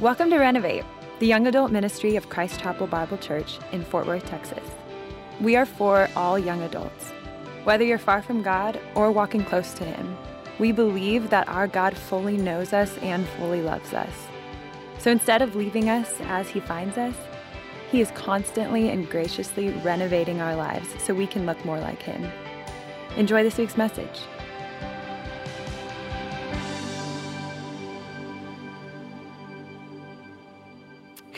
Welcome to Renovate, the young adult ministry of Christ Chapel Bible Church in Fort Worth, Texas. We are for all young adults. Whether you're far from God or walking close to Him, we believe that our God fully knows us and fully loves us. So instead of leaving us as He finds us, He is constantly and graciously renovating our lives so we can look more like Him. Enjoy this week's message.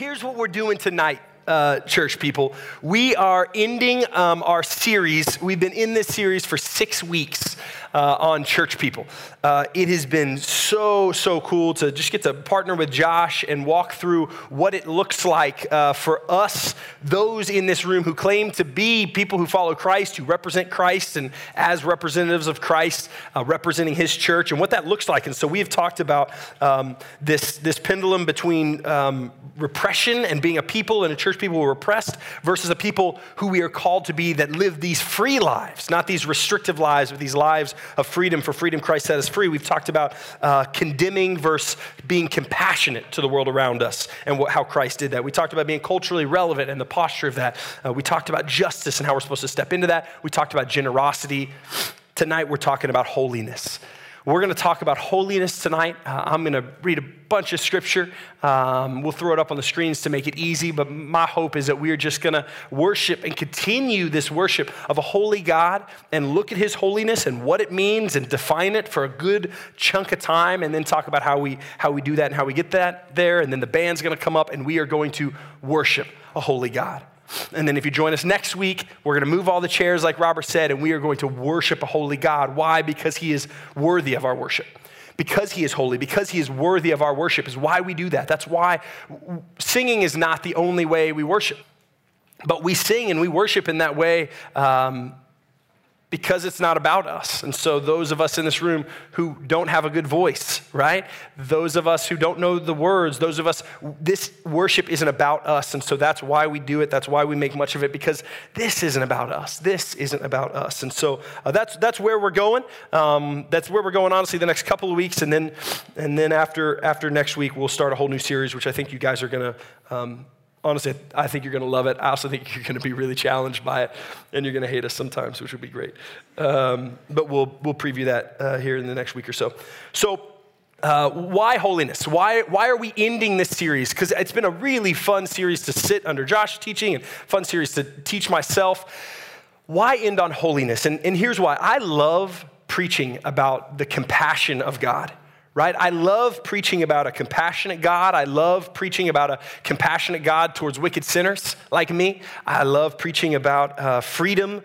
Here's what we're doing tonight. Uh, church people, we are ending um, our series. We've been in this series for six weeks uh, on church people. Uh, it has been so, so cool to just get to partner with Josh and walk through what it looks like uh, for us, those in this room who claim to be people who follow Christ, who represent Christ, and as representatives of Christ, uh, representing his church, and what that looks like. And so we have talked about um, this, this pendulum between um, repression and being a people and a church people who are oppressed versus a people who we are called to be that live these free lives, not these restrictive lives, but these lives of freedom. For freedom, Christ set us free. We've talked about uh, condemning versus being compassionate to the world around us and what, how Christ did that. We talked about being culturally relevant and the posture of that. Uh, we talked about justice and how we're supposed to step into that. We talked about generosity. Tonight, we're talking about holiness. We're going to talk about holiness tonight. Uh, I'm going to read a bunch of scripture. Um, we'll throw it up on the screens to make it easy, but my hope is that we're just going to worship and continue this worship of a holy God and look at his holiness and what it means and define it for a good chunk of time and then talk about how we, how we do that and how we get that there. And then the band's going to come up and we are going to worship a holy God. And then if you join us next week, we're going to move all the chairs, like Robert said, and we are going to worship a holy God. Why? Because he is worthy of our worship. Because he is holy, because he is worthy of our worship, is why we do that. That's why singing is not the only way we worship. But we sing and we worship in that way um, because it's not about us. And so, those of us in this room who don't have a good voice, right? Those of us who don't know the words, those of us, this worship isn't about us. And so, that's why we do it. That's why we make much of it because this isn't about us. This isn't about us. And so, uh, that's, that's where we're going. Um, that's where we're going, honestly, the next couple of weeks. And then, and then after, after next week, we'll start a whole new series, which I think you guys are going to. Um, honestly, I think you're going to love it. I also think you're going to be really challenged by it, and you're going to hate us sometimes, which would be great. Um, but we'll, we'll preview that uh, here in the next week or so. So, uh, why holiness? Why, why are we ending this series? Because it's been a really fun series to sit under Josh's teaching and fun series to teach myself. Why end on holiness? And, and here's why I love preaching about the compassion of God right? I love preaching about a compassionate God. I love preaching about a compassionate God towards wicked sinners like me. I love preaching about uh, freedom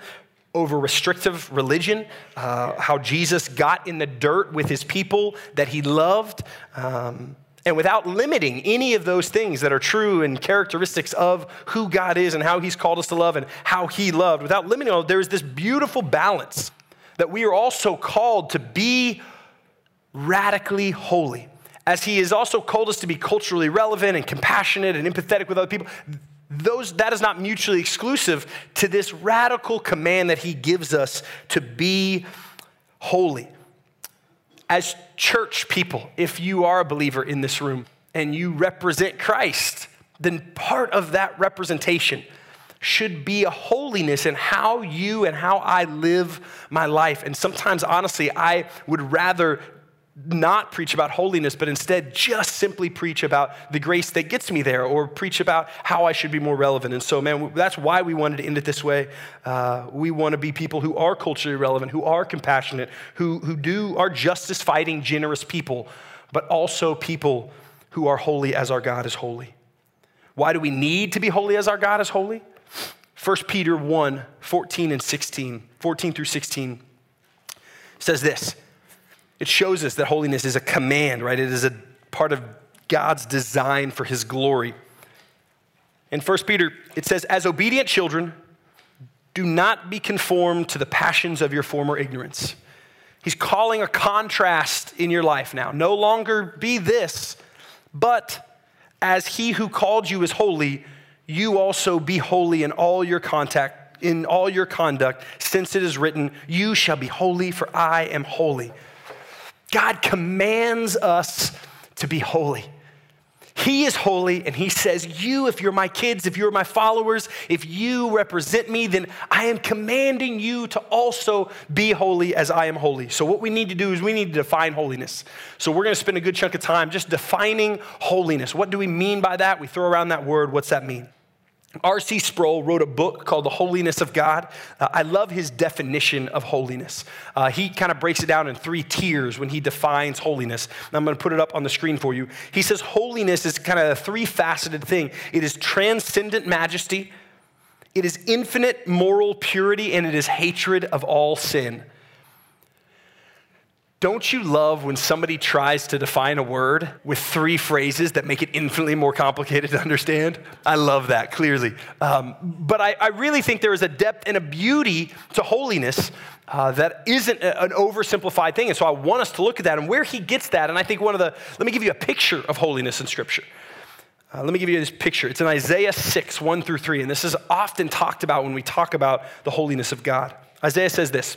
over restrictive religion, uh, how Jesus got in the dirt with his people that he loved. Um, and without limiting any of those things that are true and characteristics of who God is and how He's called us to love and how He loved, without limiting all, there is this beautiful balance that we are also called to be radically holy. As he has also called us to be culturally relevant and compassionate and empathetic with other people, those, that is not mutually exclusive to this radical command that he gives us to be holy. As church people, if you are a believer in this room and you represent Christ, then part of that representation should be a holiness in how you and how I live my life. And sometimes, honestly, I would rather not preach about holiness, but instead just simply preach about the grace that gets me there or preach about how I should be more relevant. And so, man, that's why we wanted to end it this way. Uh, we want to be people who are culturally relevant, who are compassionate, who, who do are justice fighting, generous people, but also people who are holy as our God is holy. Why do we need to be holy as our God is holy? 1 Peter 1 14 and 16, 14 through 16 says this. It shows us that holiness is a command, right? It is a part of God's design for his glory. In 1 Peter, it says, As obedient children, do not be conformed to the passions of your former ignorance. He's calling a contrast in your life now. No longer be this, but as he who called you is holy, you also be holy in all your contact, in all your conduct, since it is written, You shall be holy, for I am holy. God commands us to be holy. He is holy, and He says, You, if you're my kids, if you're my followers, if you represent me, then I am commanding you to also be holy as I am holy. So, what we need to do is we need to define holiness. So, we're going to spend a good chunk of time just defining holiness. What do we mean by that? We throw around that word. What's that mean? R.C. Sproul wrote a book called The Holiness of God. Uh, I love his definition of holiness. Uh, he kind of breaks it down in three tiers when he defines holiness. I'm going to put it up on the screen for you. He says holiness is kind of a three faceted thing it is transcendent majesty, it is infinite moral purity, and it is hatred of all sin. Don't you love when somebody tries to define a word with three phrases that make it infinitely more complicated to understand? I love that, clearly. Um, but I, I, really think there is a depth and a beauty to holiness uh, that isn't a, an oversimplified thing. And so I want us to look at that and where he gets that. And I think one of the, let me give you a picture of holiness in Scripture. Uh, let me give you this picture. It's in Isaiah 6, 1 through 3. And this is often talked about when we talk about the holiness of God. Isaiah says this.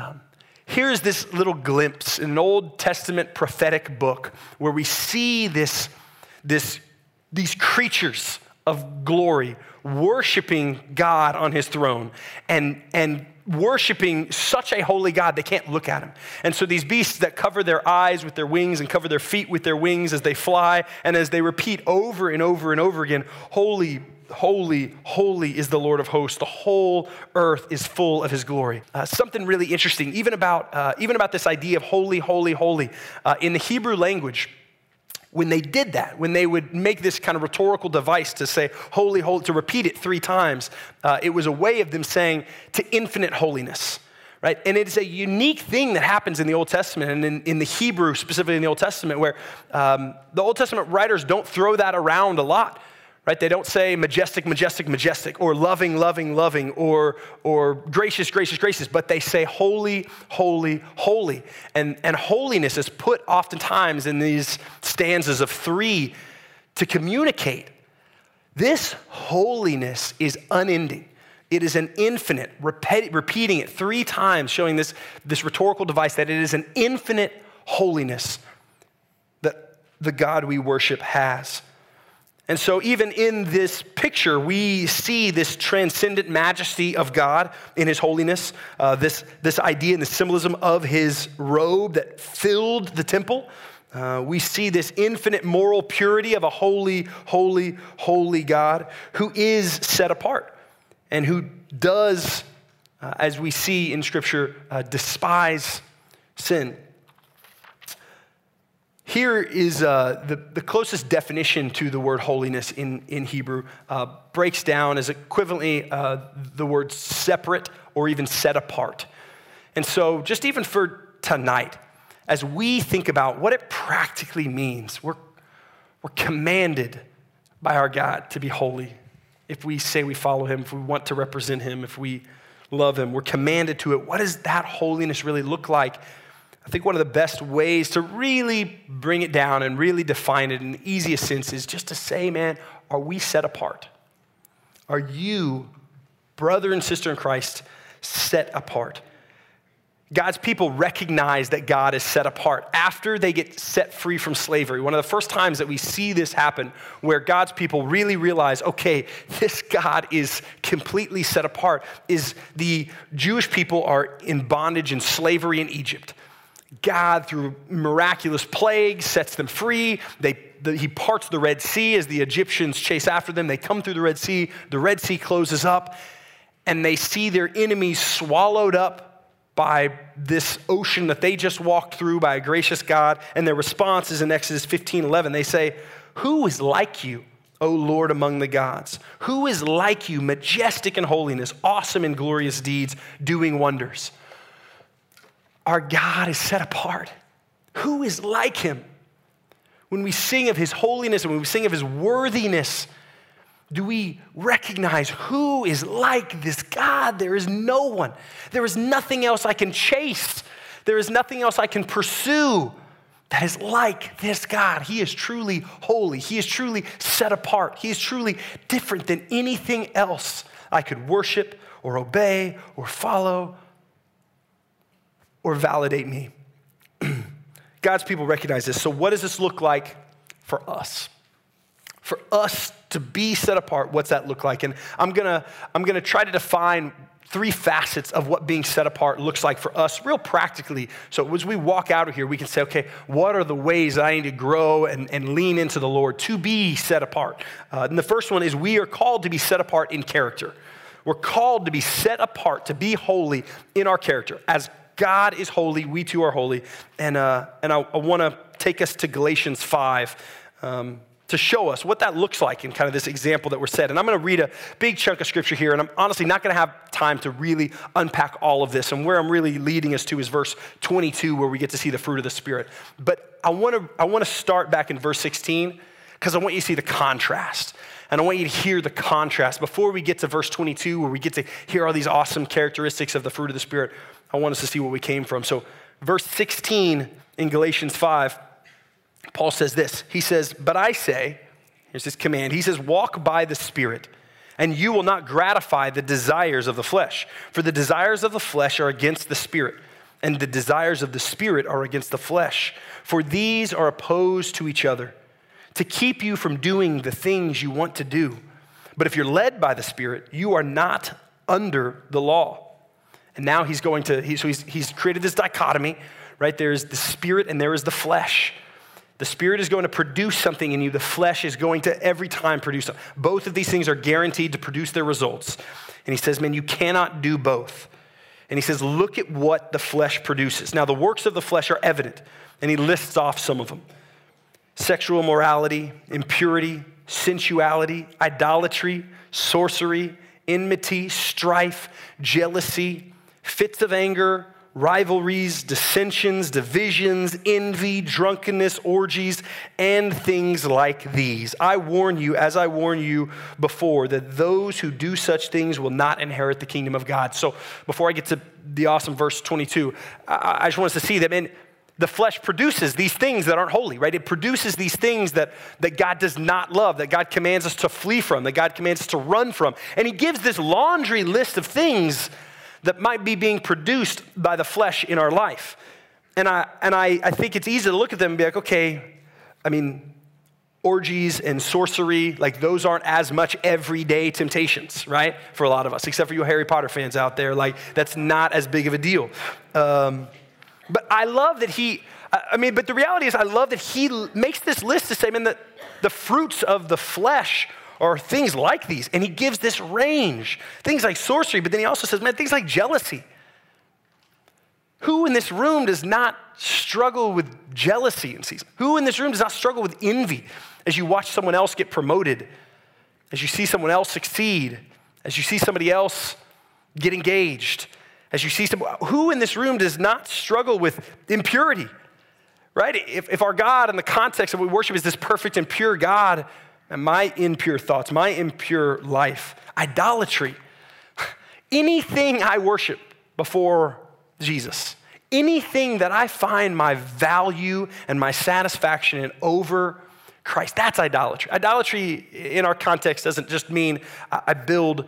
Um, here's this little glimpse in an Old Testament prophetic book where we see this, this, these creatures of glory worshiping God on his throne and, and worshiping such a holy God, they can't look at him. And so these beasts that cover their eyes with their wings and cover their feet with their wings as they fly and as they repeat over and over and over again, Holy, holy, holy is the Lord of hosts. The whole earth is full of his glory. Uh, something really interesting, even about, uh, even about this idea of holy, holy, holy. Uh, in the Hebrew language, when they did that, when they would make this kind of rhetorical device to say holy, holy, to repeat it three times, uh, it was a way of them saying to infinite holiness right? And it is a unique thing that happens in the Old Testament and in, in the Hebrew, specifically in the Old Testament, where um, the Old Testament writers don't throw that around a lot right? They don't say majestic, majestic, majestic, or loving, loving, loving, or, or gracious, gracious, gracious, but they say holy, holy, holy. And, and holiness is put oftentimes in these stanzas of three to communicate. This holiness is unending. It is an infinite, repeat, repeating it three times, showing this, this rhetorical device that it is an infinite holiness that the God we worship has. And so, even in this picture, we see this transcendent majesty of God in His holiness, uh, this, this idea and the symbolism of His robe that filled the temple. Uh, we see this infinite moral purity of a holy, holy, holy God who is set apart and who does, uh, as we see in Scripture, uh, despise sin. Here is uh, the, the closest definition to the word holiness in, in Hebrew, uh, breaks down as equivalently uh, the word separate or even set apart. And so, just even for tonight, as we think about what it practically means, we're, we're commanded by our God to be holy. If we say we follow Him, if we want to represent Him, if we love Him, we're commanded to it. What does that holiness really look like I think one of the best ways to really bring it down and really define it in the easiest sense is just to say, man, are we set apart? Are you, brother and sister in Christ, set apart? God's people recognize that God is set apart after they get set free from slavery. One of the first times that we see this happen, where God's people really realize, okay, this God is completely set apart, is the Jewish people are in bondage and slavery in Egypt. God, through miraculous plagues, sets them free. They, the, he parts the Red Sea as the Egyptians chase after them. They come through the Red Sea. The Red Sea closes up, and they see their enemies swallowed up by this ocean that they just walked through by a gracious God. And their response is in Exodus 15 11. They say, Who is like you? O Lord among the gods? Who is like you, majestic in holiness, awesome in glorious deeds, doing wonders? Our God is set apart. Who is like him? when we sing of his holiness and when we sing of his worthiness, do we recognize who is like this God? There is no one. There is nothing else I can chase. There is nothing else I can pursue that is like this God. He is truly holy. He is truly set apart. He is truly different than anything else I could worship or obey or follow or validate me. God's people recognize this. So, what does this look like for us? For us to be set apart, what's that look like? And I'm gonna, I'm gonna try to define three facets of what being set apart looks like for us, real practically. So as we walk out of here, we can say, okay, what are the ways that I need to grow and, and lean into the Lord to be set apart? Uh, and the first one is we are called to be set apart in character. We're called to be set apart, to be holy in our character. As God is holy, we too are holy. And, uh, and I, I want to take us to Galatians 5. Um, to show us what that looks like in kind of this example that we're set. And I'm going to read a big chunk of scripture here, and I'm honestly not going to have time to really unpack all of this. And where I'm really leading us to is verse 22, where we get to see the fruit of the Spirit. But I want to, I want to start back in verse 16 because I want you to see the contrast. And I want you to hear the contrast. Before we get to verse 22, where we get to hear all these awesome characteristics of the fruit of the Spirit, I want us to see where we came from. So, verse 16 in Galatians 5 Paul says this He says, But I say, here's his command, he says, Walk by the Spirit, and you will not gratify the desires of the flesh. For the desires of the flesh are against the Spirit, and the desires of the Spirit are against the flesh. For these are opposed to each other to keep you from doing the things you want to do. But if you're led by the Spirit, you are not under the law. And now he's going to, he, so he's, he's created this dichotomy, right? There is the Spirit and there is the flesh. The Spirit is going to produce something in you. The flesh is going to every time produce something. Both of these things are guaranteed to produce their results. And he says, Man, you cannot do both. And he says, Look at what the flesh produces. Now, the works of the flesh are evident. And he lists off some of them sexual morality, impurity, sensuality, idolatry, sorcery, enmity, strife, jealousy, fits of anger rivalries, dissensions, divisions, envy, drunkenness, orgies, and things like these. I warn you, as I warned you before, that those who do such things will not inherit the kingdom of God. So before I get to the awesome verse 22, I, just want us to see that, man, the flesh produces these things that aren't holy, right? It produces these things that, that God does not love, that God commands us to flee from, that God commands us to run from. And He gives this laundry list of things that might be being produced by the flesh in our life. And I, and I, I think it's easy to look at them and be like, okay, I mean, orgies and sorcery, like those aren't as much everyday temptations, right? For a lot of us, except for you Harry Potter fans out there, like that's not as big of a deal. Um, but I love that he, I mean, but the reality is, I love that he makes this list to say, man, that the fruits of the flesh or things like these. And he gives this range things like sorcery, but then he also says, man, things like jealousy. Who in this room does not struggle with jealousy in season? Who in this room does not struggle with envy as you watch someone else get promoted, as you see someone else succeed, as you see somebody else get engaged, as you see someone, who in this room does not struggle with impurity? Right? If, if our God in the context of what we worship is this perfect and pure God, my impure thoughts, my impure life, idolatry, anything I worship before Jesus, anything that I find my value and my satisfaction in over Christ, that's idolatry. Idolatry in our context doesn't just mean I build,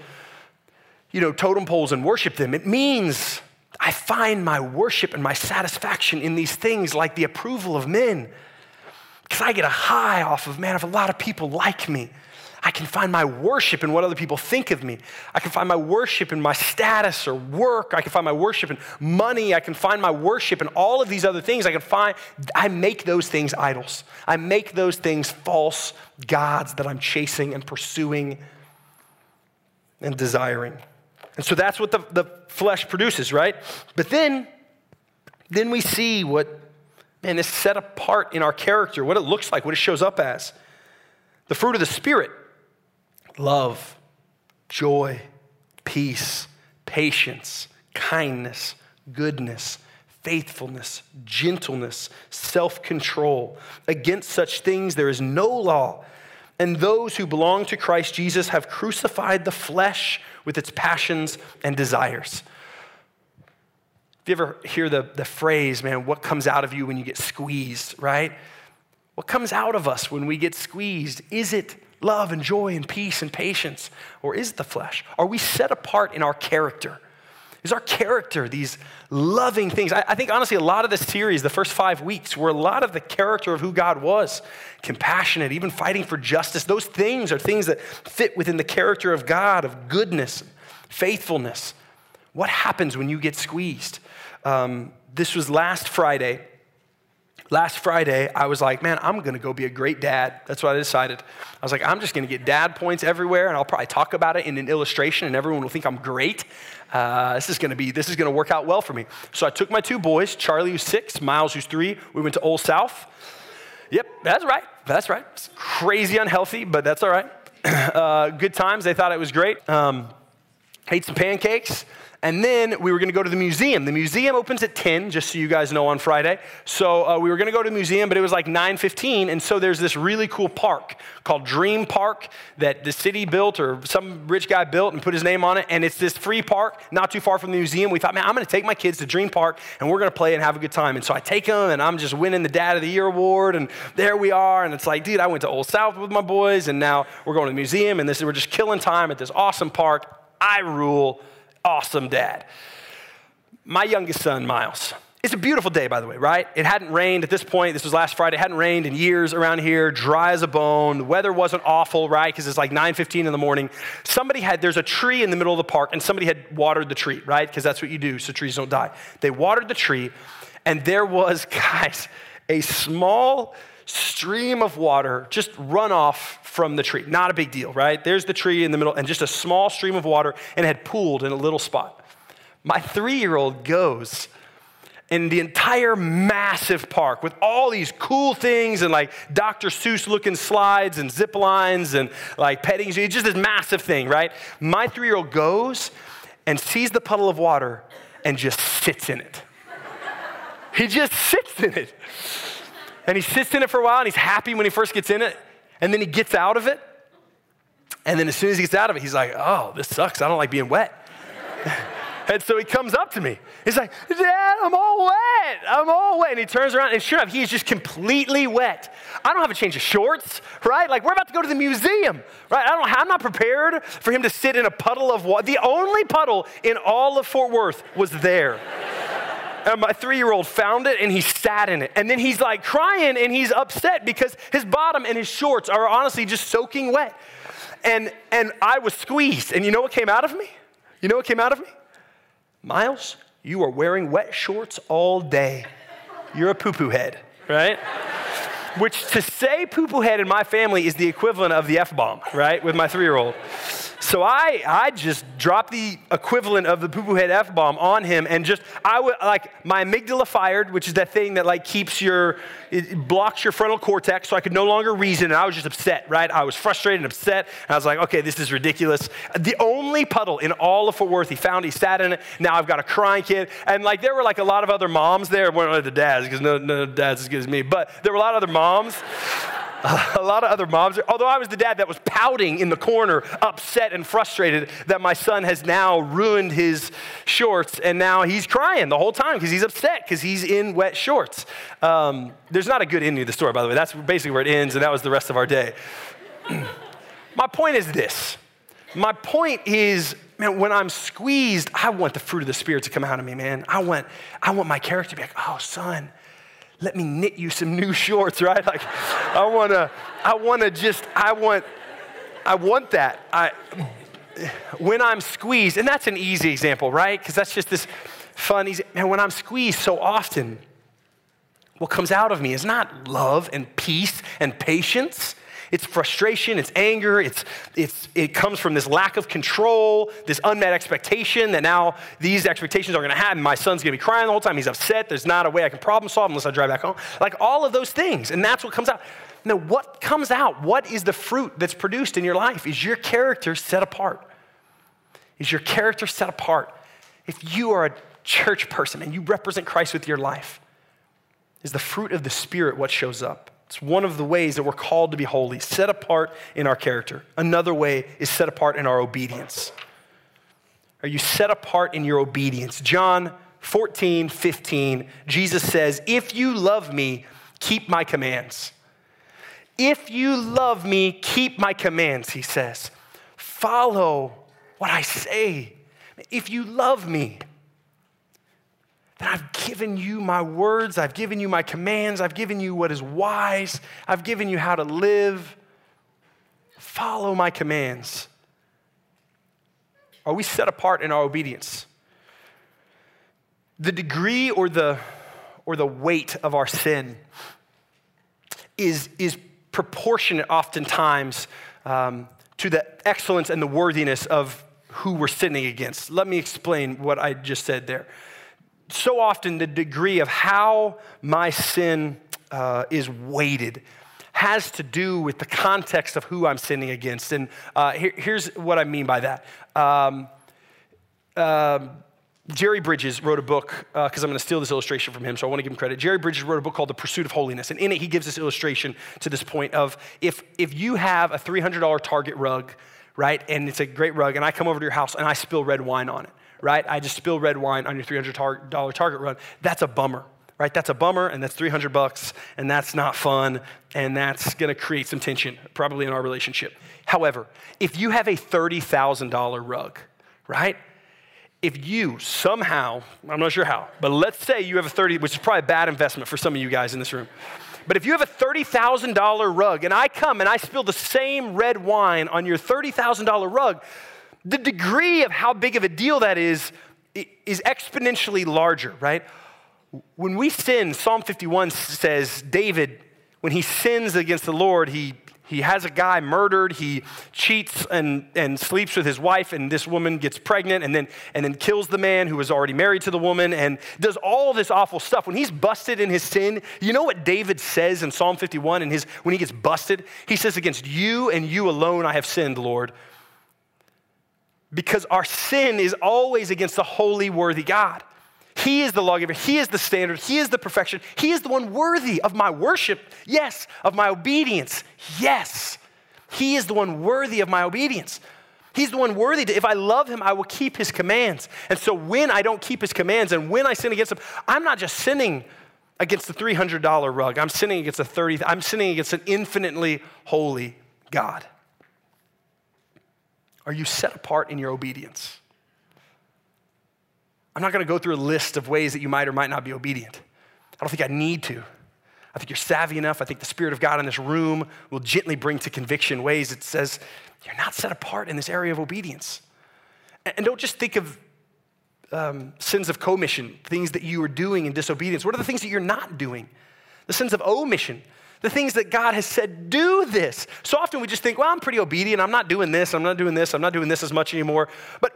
you know, totem poles and worship them. It means I find my worship and my satisfaction in these things like the approval of men because I get a high off of, man, if a lot of people like me, I can find my worship in what other people think of me. I can find my worship in my status or work. I can find my worship in money. I can find my worship in all of these other things. I can find, I make those things idols. I make those things false gods that I'm chasing and pursuing and desiring. And so that's what the, the flesh produces, right? But then, then we see what man, this set apart in our character, what it looks like, what it shows up as. The fruit of the Spirit love, joy, peace, patience, kindness, goodness, faithfulness, gentleness, self control. Against such things there is no law. And those who belong to Christ Jesus have crucified the flesh with its passions and desires. If you ever hear the, the phrase, man, what comes out of you when you get squeezed, right? What comes out of us when we get squeezed? Is it love and joy and peace and patience? Or is it the flesh? Are we set apart in our character? Is our character these loving things? I, I, think, honestly, a lot of this series, the first five weeks, were a lot of the character of who God was compassionate, even fighting for justice. Those things are things that fit within the character of God, of goodness, faithfulness. What happens when you get squeezed? Um, this was last Friday. Last Friday, I was like, man, I'm gonna go be a great dad. That's what I decided. I was like, I'm just gonna get dad points everywhere, and I'll probably talk about it in an illustration, and everyone will think I'm great. Uh, this is gonna be, this is gonna work out well for me. So I took my two boys, Charlie, who's six, Miles, who's three. We went to Old South. Yep, that's right. That's right. It's crazy unhealthy, but that's all right. Uh, good times. They thought it was great. Um, ate some pancakes. And then we were going to go to the museum. The museum opens at 10, just so you guys know, on Friday. So uh, we were going to go to the museum, but it was like 9:15, and so there's this really cool park called Dream Park that the city built or some rich guy built and put his name on it. And it's this free park, not too far from the museum. We thought, man, I'm going to take my kids to Dream Park, and we're going to play and have a good time. And so I take them, and I'm just winning the Dad of the Year award, and there we are. And it's like, dude, I went to Old South with my boys, and now we're going to the museum, and this we're just killing time at this awesome park. I rule awesome dad. My youngest son, Miles. It's a beautiful day, by the way, right? It hadn't rained at this point. This was last Friday. It hadn't rained in years around here. Dry as a bone. The weather wasn't awful, right? Because it's like 9:15 in the morning. Somebody had there's a tree in the middle of the park, and somebody had watered the tree, right? Because that's what you do, so trees don't die. They watered the tree, and there was, guys, a small stream of water just run off from the tree. Not a big deal, right? There's the tree in the middle and just a small stream of water and it had pooled in a little spot. My three year old goes in the entire massive park with all these cool things and like Dr. Seuss looking slides and zip lines and like petting. It's just this massive thing, right? My three year old goes and sees the puddle of water and just sits in it. he just sits in it. And he sits in it for a while and he's happy when he first gets in it and then he gets out of it. And then as soon as he gets out of it, he's like, oh, this sucks. I don't like being wet. and so he comes up to me. He's like, Dad, I'm all wet. I'm all wet. And he turns around, and sure enough, he's just completely wet. I don't have a change of shorts, right? Like, we're about to go to the museum, right? I don't, I'm not prepared for him to sit in a puddle of water. The only puddle in all of Fort Worth was there. And my three year old found it and he sat in it. And then he's like crying and he's upset because his bottom and his shorts are honestly just soaking wet. And, and I was squeezed. And you know what came out of me? You know what came out of me? Miles, you are wearing wet shorts all day. You're a poo poo head, right? Which to say poo poo head in my family is the equivalent of the F bomb, right? With my three year old. So I, I just dropped the equivalent of the poo poo head F bomb on him and just, I would, like, my amygdala fired, which is that thing that, like, keeps your, it blocks your frontal cortex, so I could no longer reason, and I was just upset, right? I was frustrated and upset, and I was like, okay, this is ridiculous. The only puddle in all of Fort Worth he found, he sat in it. Now I've got a crying kid, and, like, there were, like, a lot of other moms there, weren't the dads, because no, no dad's as good as me, but there were a lot of other moms. a lot of other moms, although I was the dad that was pouting in the corner, upset and frustrated that my son has now ruined his shorts, and now he's crying the whole time because he's upset because he's in wet shorts. Um, there's not a good ending to the story, by the way. That's basically where it ends, and that was the rest of our day. my point is this. My point is, man, when I'm squeezed, I want the fruit of the Spirit to come out of me, man. I want, I want my character to be like, oh, son, let me knit you some new shorts, right? Like, I wanna, I wanna just, I want, I want that. I, when I'm squeezed, and that's an easy example, right? Because that's just this fun, easy, man, when I'm squeezed so often, what comes out of me is not love and peace and patience. It's frustration, it's anger, it's, it's, it comes from this lack of control, this unmet expectation that now these expectations are gonna happen. My son's gonna be crying the whole time, he's upset, there's not a way I can problem solve unless I drive back home. Like all of those things, and that's what comes out. Now, what comes out? What is the fruit that's produced in your life? Is your character set apart? Is your character set apart? If you are a church person and you represent Christ with your life, is the fruit of the Spirit what shows up. It's one of the ways that we're called to be holy, set apart in our character. Another way is set apart in our obedience. Are you set apart in your obedience? John 14, 15, Jesus says, If you love me, keep my commands. If you love me, keep my commands, he says. Follow what I say. If you love me, then I've given you my words, I've given you my commands, I've given you what is wise, I've given you how to live. Follow my commands. Are we set apart in our obedience? The degree or the, or the weight of our sin is, is proportionate oftentimes um, to the excellence and the worthiness of who we're sinning against. Let me explain what I just said there. So often, the degree of how my sin uh, is weighted has to do with the context of who I'm sinning against. And uh, here, here's what I mean by that. Um, um, Jerry Bridges wrote a book, because uh, I'm going to steal this illustration from him, so I want to give him credit. Jerry Bridges wrote a book called The Pursuit of Holiness. And in it, he gives this illustration to this point of if, if you have a $300 Target rug, right, and it's a great rug, and I come over to your house and I spill red wine on it, right? I just spill red wine on your $300 Target rug. That's a bummer, right? That's a bummer, and that's 300 bucks, and that's not fun, and that's to create some tension, probably in our relationship. However, if you have a $30,000 rug, right? if you somehow, I'm not sure how, but let's say you have a 30, which is probably a bad investment for some of you guys in this room. But if you have a $30,000 rug and I come and I spill the same red wine on your $30,000 rug, the degree of how big of a deal that is is exponentially larger, right? When we sin, Psalm 51 says David, when he sins against the Lord, he he has a guy murdered. He cheats and, and sleeps with his wife, and this woman gets pregnant and then, and then kills the man who was already married to the woman and does all this awful stuff. When he's busted in his sin, you know what David says in Psalm 51 and his, when he gets busted? He says, Against you and you alone I have sinned, Lord. Because our sin is always against the holy, worthy God. He is the lawgiver. He is the standard. He is the perfection. He is the one worthy of my worship. Yes. Of my obedience. Yes. He is the one worthy of my obedience. He's the one worthy to, if I love him, I will keep his commands. And so when I don't keep his commands and when I sin against him, I'm not just sinning against the $300 rug. I'm sinning against a 30, I'm sinning against an infinitely holy God. Are you set apart in your obedience? I'm not going to go through a list of ways that you might or might not be obedient. I don't think I need to. I think you're savvy enough. I think the Spirit of God in this room will gently bring to conviction ways it says, you're not set apart in this area of obedience. And don't just think of um, sins of commission, things that you are doing in disobedience. What are the things that you're not doing? The sins of omission, the things that God has said, do this. So often we just think, well, I'm pretty obedient. I'm not doing this. I'm not doing this. I'm not doing this as much anymore. But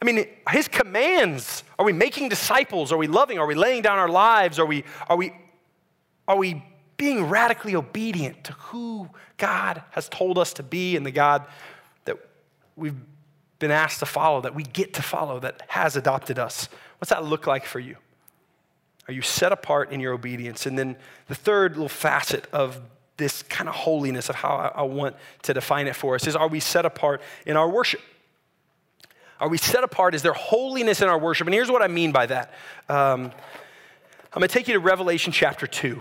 I mean, his commands are we making disciples? Are we loving? Are we laying down our lives? Are we, are we, are we being radically obedient to who God has told us to be and the God that we've been asked to follow, that we get to follow, that has adopted us? What's that look like for you? Are you set apart in your obedience? And then the third little facet of this kind of holiness of how I, want to define it for us is are we set apart in our worship? Are we set apart? Is there holiness in our worship? And here's what I mean by that. Um, I'm going to take you to Revelation chapter 2.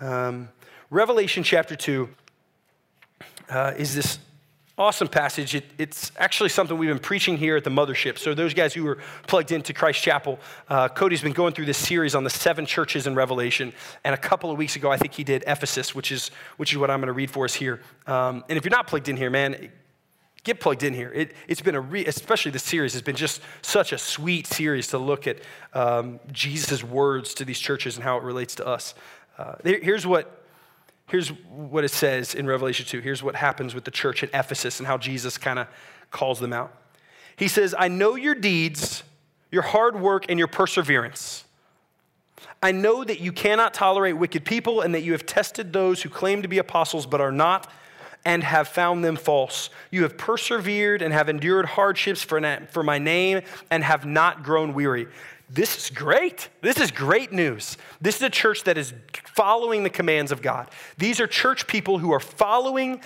Um, Revelation chapter 2 uh, is this awesome passage. It, it's actually something we've been preaching here at the mothership. So, those guys who are plugged into Christ Chapel, uh, Cody's been going through this series on the seven churches in Revelation. And a couple of weeks ago, I think he did Ephesus, which is, which is what I'm going to read for us here. Um, and if you're not plugged in here, man, get plugged in here. It, has been a, re, especially this series, has been just such a sweet series to look at um, Jesus' words to these churches and how it relates to us. Uh, here's what. Here's what it says in Revelation 2. Here's what happens with the church at Ephesus and how Jesus kind of calls them out. He says, I know your deeds, your hard work, and your perseverance. I know that you cannot tolerate wicked people and that you have tested those who claim to be apostles but are not and have found them false. You have persevered and have endured hardships for, for my name and have not grown weary. This is great. This is great news. This is a church that is following the commands of God. These are church people who are following,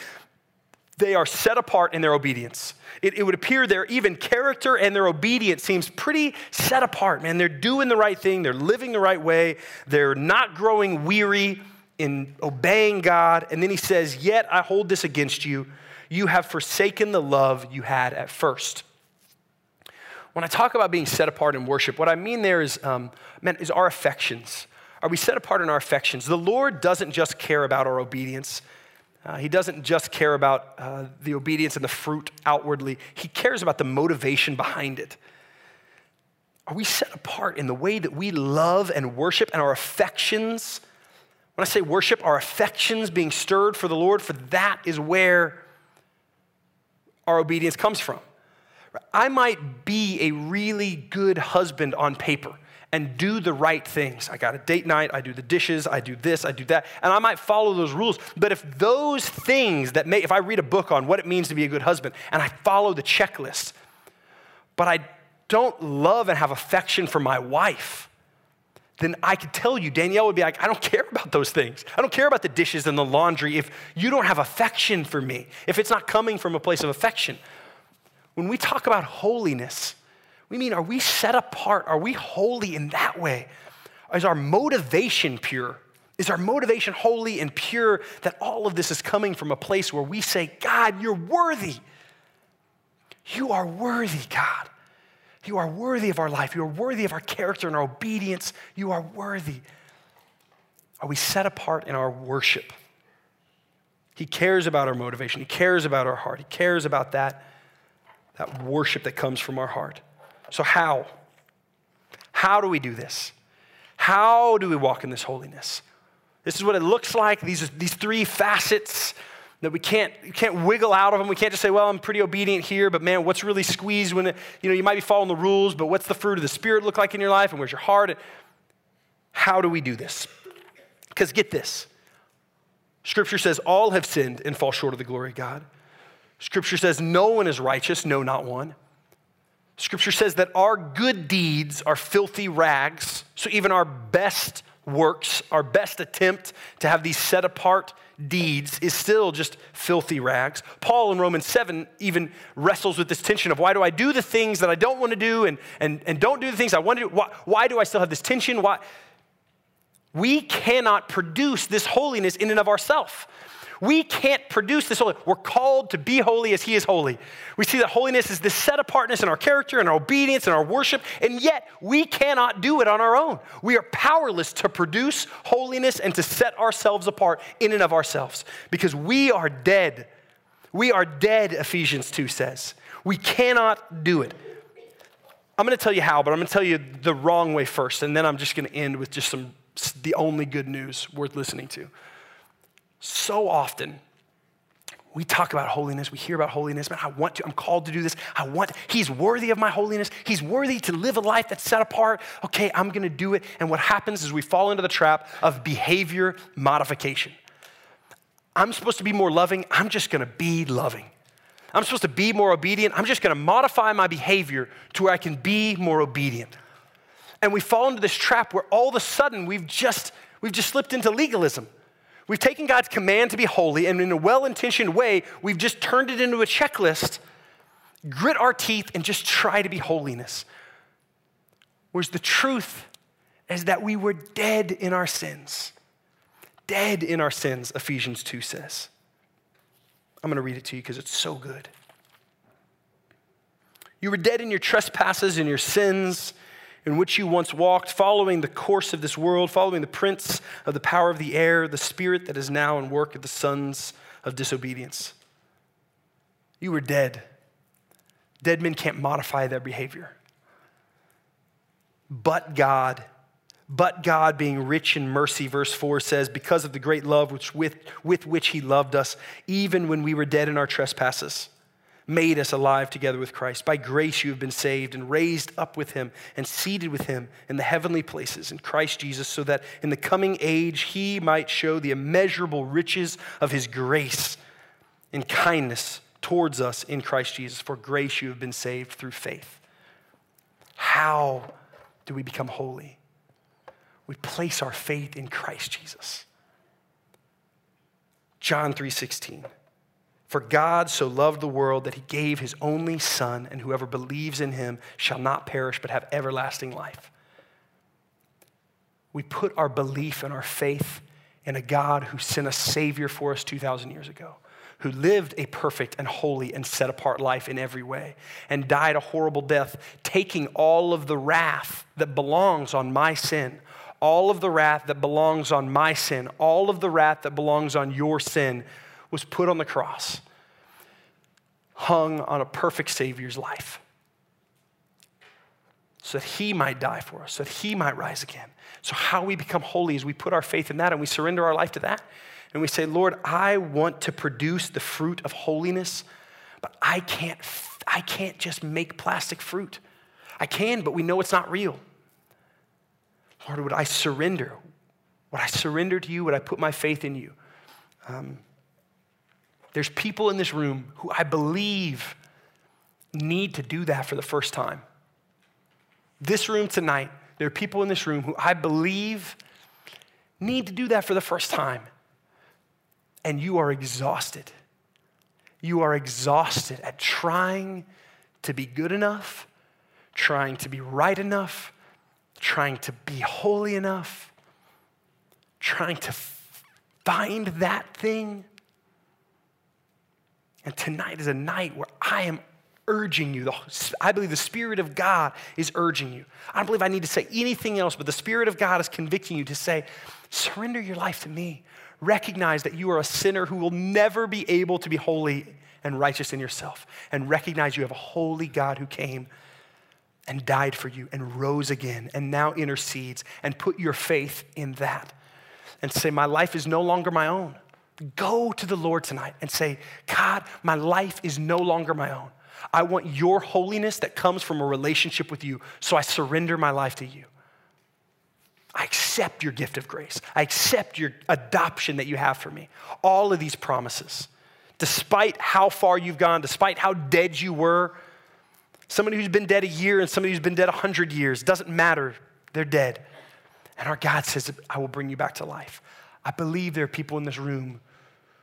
they are set apart in their obedience. It, it, would appear their even character and their obedience seems pretty set apart, man. They're doing the right thing, they're living the right way, they're not growing weary in obeying God. And then he says, Yet I hold this against you. You have forsaken the love you had at first. When I talk about being set apart in worship, what I mean there is, um, man, is our affections. Are we set apart in our affections? The Lord doesn't just care about our obedience. Uh, he doesn't just care about uh, the obedience and the fruit outwardly. He cares about the motivation behind it. Are we set apart in the way that we love and worship and our affections? When I say worship, our affections being stirred for the Lord, for that is where our obedience comes from. I might be a really good husband on paper and do the right things. I got a date night, I do the dishes, I do this, I do that, and I might follow those rules. But if those things that may, if I read a book on what it means to be a good husband and I follow the checklist, but I don't love and have affection for my wife, then I could tell you, Danielle would be like, I don't care about those things. I don't care about the dishes and the laundry if you don't have affection for me, if it's not coming from a place of affection. When we talk about holiness, we mean, are we set apart? Are we holy in that way? Is our motivation pure? Is our motivation holy and pure that all of this is coming from a place where we say, God, you're worthy? You are worthy, God. You are worthy of our life. You are worthy of our character and our obedience. You are worthy. Are we set apart in our worship? He cares about our motivation. He cares about our heart. He cares about that, that worship that comes from our heart. So, how? How do we do this? How do we walk in this holiness? This is what it looks like. These, these three facets that we can't, we can't wiggle out of them. We can't just say, well, I'm pretty obedient here, but man, what's really squeezed when, it, you know, you might be following the rules, but what's the fruit of the Spirit look like in your life and where's your heart? How do we do this? Because get this Scripture says all have sinned and fall short of the glory of God. Scripture says no one is righteous, no, not one. Scripture says that our good deeds are filthy rags. So even our best works, our best attempt to have these set apart deeds is still just filthy rags. Paul in Romans 7 even wrestles with this tension of why do I do the things that I don't want to do and, and, and don't do the things I want to do? Why, why do I still have this tension? Why? We cannot produce this holiness in and of ourselves. We can't produce this holy. We're called to be holy as He is holy. We see that holiness is this set apartness in our character and our obedience and our worship, and yet we cannot do it on our own. We are powerless to produce holiness and to set ourselves apart in and of ourselves because we are dead. We are dead, Ephesians 2 says. We cannot do it. I'm going to tell you how, but I'm going to tell you the wrong way first, and then I'm just going to end with just some the only good news worth listening to. So often, we talk about holiness. We hear about holiness. Man, I want to. I'm called to do this. I want. He's worthy of my holiness. He's worthy to live a life that's set apart. Okay, I'm to do it. And what happens is we fall into the trap of behavior modification. I'm supposed to be more loving. I'm just to be loving. I'm supposed to be more obedient. I'm just to modify my behavior to where I can be more obedient. And we fall into this trap where all of a sudden we've just we've just slipped into legalism. We've taken God's command to be holy, and in a well intentioned way, we've just turned it into a checklist, grit our teeth, and just try to be holiness. Whereas the truth is that we were dead in our sins. Dead in our sins, Ephesians 2 says. I'm going to read it to you because it's so good. You were dead in your trespasses and your sins in which you once walked, following the course of this world, following the prince of the power of the air, the spirit that is now in work of the sons of disobedience. You were dead. Dead men can't modify their behavior. But God, but God, being rich in mercy, verse 4 says, because of the great love which with, with which He loved us, even when we were dead in our trespasses made us alive together with Christ. By grace you have been saved and raised up with him and seated with him in the heavenly places in Christ Jesus, so that in the coming age he might show the immeasurable riches of his grace and kindness towards us in Christ Jesus. For grace you have been saved through faith. How do we become holy? We place our faith in Christ Jesus. John 3:16 For God so loved the world that he gave his only son and whoever believes in him shall not perish but have everlasting life. We put our belief and our faith in a God who sent a savior for us 2000 years ago who lived a perfect and holy and set apart life in every way and died a horrible death, taking all of the wrath that belongs on my sin, all of the wrath that belongs on my sin, all of the wrath that belongs on your sin was put on the cross, hung on a perfect Savior's life. So that he might die for us, so that he might rise again. So, how we become holy is we put our faith in that and we surrender our life to that and we say, Lord, I want to produce the fruit of holiness, but I can't, I can't just make plastic fruit. I can, but we know it's not real. Lord, would I surrender? Would I surrender to you? Would I put my faith in you? Um, there's people in this room who I believe need to do that for the first time. This room tonight, there are people in this room who I believe need to do that for the first time and you are exhausted. You are exhausted at trying to be good enough, trying to be right enough, trying to be holy enough, trying to find that thing. And tonight is a night where I am urging you. I believe the Spirit of God is urging you. I don't believe I need to say anything else, but the Spirit of God is convicting you to say, surrender your life to me recognize that you are a sinner who will never be able to be holy and righteous in yourself, and recognize you have a holy God who came and died for you and rose again and now intercedes, and put your faith in that and say, My life is no longer my own. Go to the Lord tonight and say, God, my life is no longer my own. I want your holiness that comes from a relationship with you, so I surrender my life to you. I accept your gift of grace. I accept your adoption that you have for me. All of these promises, despite how far you've gone, despite how dead you were, somebody who's been dead a year and somebody who's been dead a hundred years, doesn't matter. They're dead. And our God says, I will bring you back to life. I believe there are people in this room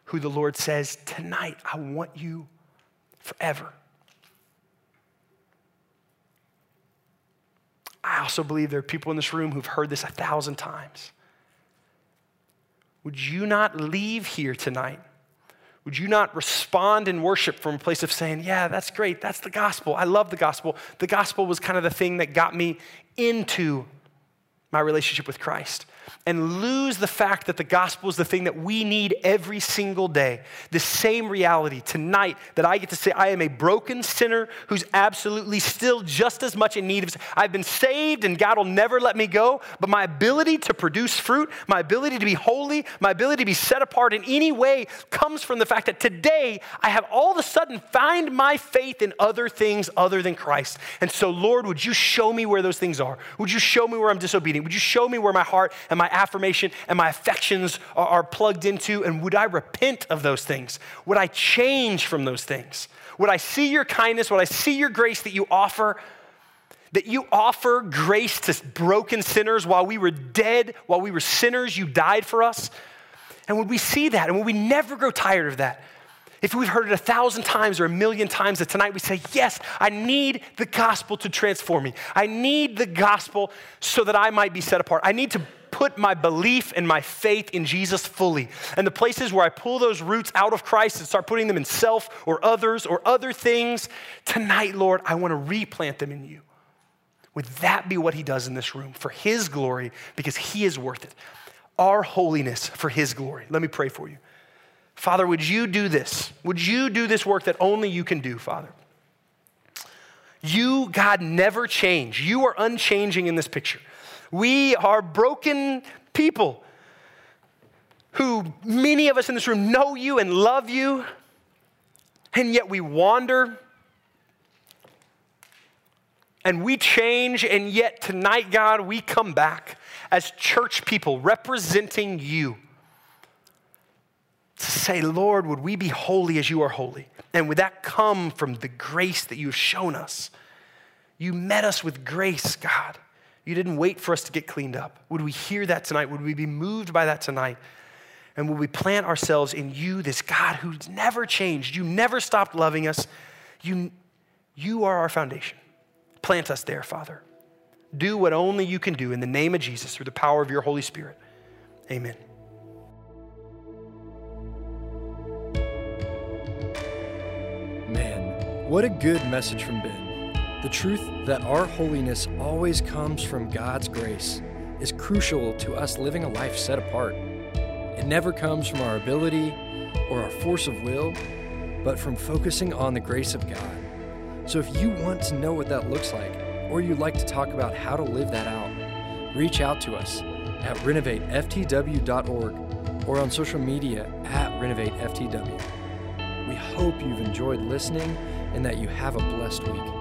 who the Lord says, Tonight, I want you forever. I also believe there are people in this room who've heard this a thousand times. Would you not leave here tonight? Would you not respond in worship from a place of saying, Yeah, that's great. That's the gospel. I love the gospel. The gospel was kind of the thing that got me into my relationship with Christ and lose the fact that the gospel is the thing that we need every single day. The same reality tonight that I get to say, I am a broken sinner who's absolutely still just as much in need of. I've been saved and God will never let me go, but my ability to produce fruit, my ability to be holy, my ability to be set apart in any way comes from the fact that today I have all of a sudden find my faith in other things other than Christ. And so, Lord, would you show me where those things are? Would you show me where I'm disobedient? Would you show me where my heart and my affirmation and my affections are, are plugged into? And would I repent of those things? Would I change from those things? Would I see your kindness? Would I see your grace that you offer? That you offer grace to broken sinners while we were dead, while we were sinners, you died for us. And would we see that? And would we never grow tired of that? If we've heard it a thousand times or a million times, that tonight we say, Yes, I need the gospel to transform me. I need the gospel so that I might be set apart. I need to put my belief and my faith in Jesus fully. And the places where I pull those roots out of Christ and start putting them in self or others or other things, tonight, Lord, I want to replant them in you. Would that be what He does in this room for His glory because He is worth it? Our holiness for His glory. Let me pray for you. Father, would you do this? Would you do this work that only you can do, Father? You, God, never change. You are unchanging in this picture. We are broken people who many of us in this room know you and love you, and yet we wander and we change, and yet tonight, God, we come back as church people representing you. To say, Lord, would we be holy as you are holy? And would that come from the grace that you have shown us? You met us with grace, God. You didn't wait for us to get cleaned up. Would we hear that tonight? Would we be moved by that tonight? And would we plant ourselves in you, this God who's never changed? You never stopped loving us. You, you are our foundation. Plant us there, Father. Do what only you can do in the name of Jesus through the power of your Holy Spirit. Amen. What a good message from Ben. The truth that our holiness always comes from God's grace is crucial to us living a life set apart. It never comes from our ability or our force of will, but from focusing on the grace of God. So if you want to know what that looks like, or you'd like to talk about how to live that out, reach out to us at renovateftw.org or on social media at renovateftw. We hope you've enjoyed listening and that you have a blessed week.